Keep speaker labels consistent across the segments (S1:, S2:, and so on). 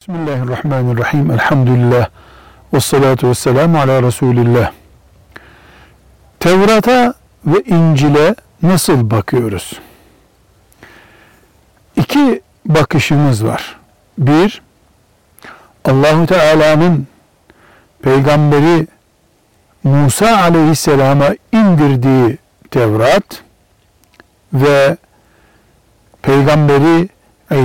S1: Bismillahirrahmanirrahim. Elhamdülillah. Ve salatu ve selamu ala Resulillah. Tevrat'a ve İncil'e nasıl bakıyoruz? İki bakışımız var. Bir, Allahu Teala'nın peygamberi Musa aleyhisselama indirdiği Tevrat ve peygamberi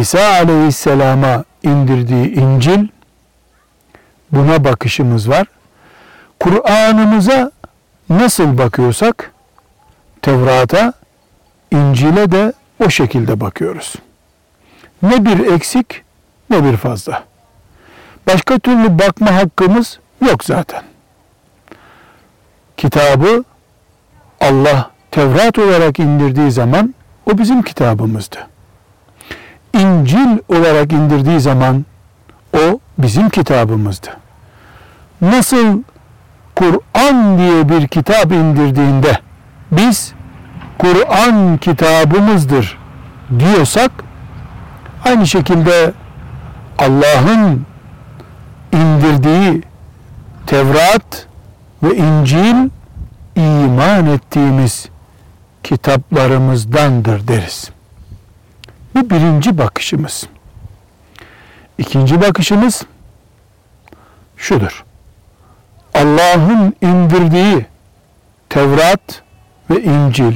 S1: İsa aleyhisselama indirdiği İncil buna bakışımız var. Kur'an'ımıza nasıl bakıyorsak Tevrat'a, İncil'e de o şekilde bakıyoruz. Ne bir eksik ne bir fazla. Başka türlü bakma hakkımız yok zaten. Kitabı Allah Tevrat olarak indirdiği zaman o bizim kitabımızdı. İncil olarak indirdiği zaman o bizim kitabımızdı. Nasıl Kur'an diye bir kitap indirdiğinde biz Kur'an kitabımızdır diyorsak aynı şekilde Allah'ın indirdiği Tevrat ve İncil iman ettiğimiz kitaplarımızdandır deriz. Bu birinci bakışımız. İkinci bakışımız şudur. Allah'ın indirdiği Tevrat ve İncil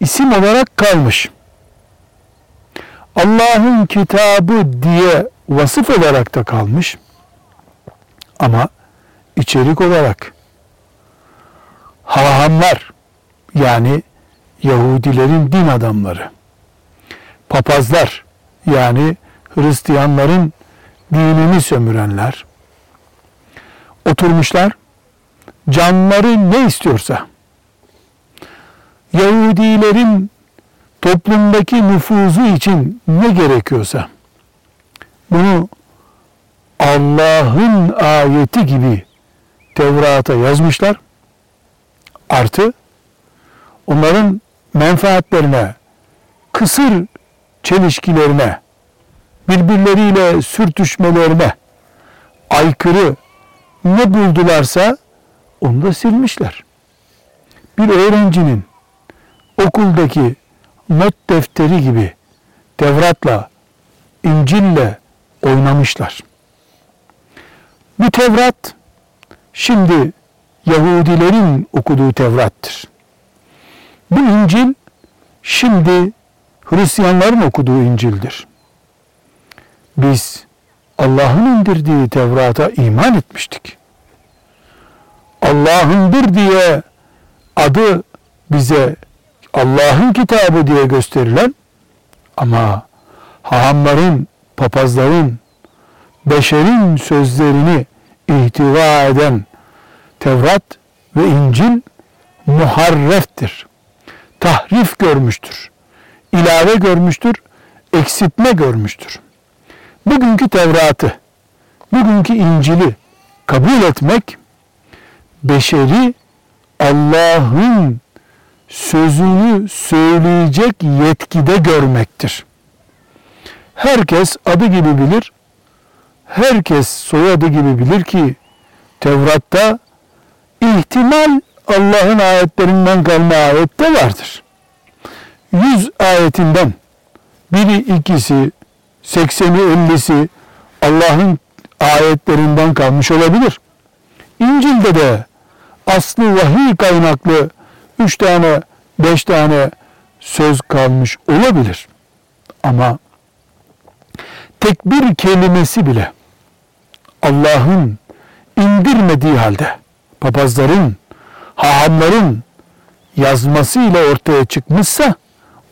S1: isim olarak kalmış. Allah'ın kitabı diye vasıf olarak da kalmış. Ama içerik olarak hahamlar yani Yahudilerin din adamları papazlar yani Hristiyanların dinini sömürenler. Oturmuşlar canları ne istiyorsa. Yahudilerin toplumdaki nüfuzu için ne gerekiyorsa. Bunu Allah'ın ayeti gibi Tevrat'a yazmışlar. Artı onların menfaatlerine kısır çelişkilerine, birbirleriyle sürtüşmelerine aykırı ne buldularsa onu da silmişler. Bir öğrencinin okuldaki not defteri gibi Tevrat'la, İncil'le oynamışlar. Bu Tevrat şimdi Yahudilerin okuduğu Tevrat'tır. Bu İncil şimdi Hristiyanların okuduğu İncil'dir. Biz Allah'ın indirdiği Tevrat'a iman etmiştik. Allah'ındır diye adı bize Allah'ın kitabı diye gösterilen ama hahamların, papazların, beşerin sözlerini ihtiva eden Tevrat ve İncil muharreftir. Tahrif görmüştür ilave görmüştür, eksiltme görmüştür. Bugünkü Tevrat'ı, bugünkü İncil'i kabul etmek, beşeri Allah'ın sözünü söyleyecek yetkide görmektir. Herkes adı gibi bilir, herkes soyadı gibi bilir ki Tevrat'ta ihtimal Allah'ın ayetlerinden kalma ayette vardır. 100 ayetinden biri ikisi, sekseni ellisi Allah'ın ayetlerinden kalmış olabilir. İncil'de de aslı vahiy kaynaklı üç tane, beş tane söz kalmış olabilir. Ama tek bir kelimesi bile Allah'ın indirmediği halde papazların, hahamların yazmasıyla ortaya çıkmışsa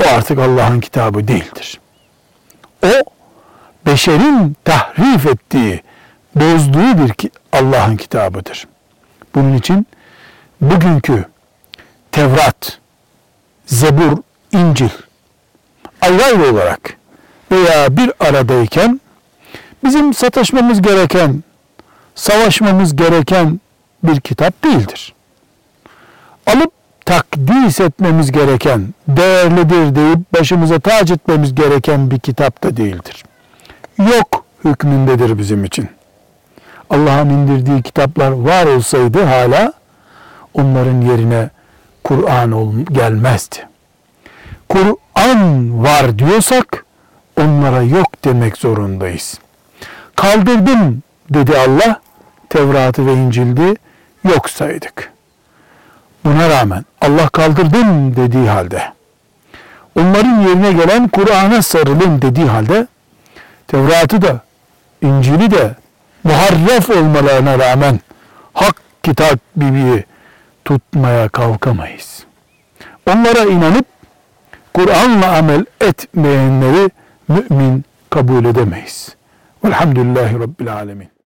S1: artık Allah'ın kitabı değildir. O beşerin tahrif ettiği, bozduğu bir Allah'ın kitabıdır. Bunun için bugünkü Tevrat, Zebur, İncil ayrı ayrı olarak veya bir aradayken bizim sataşmamız gereken, savaşmamız gereken bir kitap değildir. Alıp takdis etmemiz gereken, değerlidir deyip başımıza tac etmemiz gereken bir kitap da değildir. Yok hükmündedir bizim için. Allah'ın indirdiği kitaplar var olsaydı hala onların yerine Kur'an gelmezdi. Kur'an var diyorsak onlara yok demek zorundayız. Kaldırdım dedi Allah, Tevrat'ı ve İncil'di yok saydık. Buna rağmen Allah kaldırdım dediği halde, onların yerine gelen Kur'an'a sarılın dediği halde, Tevrat'ı da, İncil'i de muharref olmalarına rağmen hak kitap gibi tutmaya kalkamayız. Onlara inanıp Kur'an'la amel etmeyenleri mümin kabul edemeyiz. Velhamdülillahi Rabbil Alemin.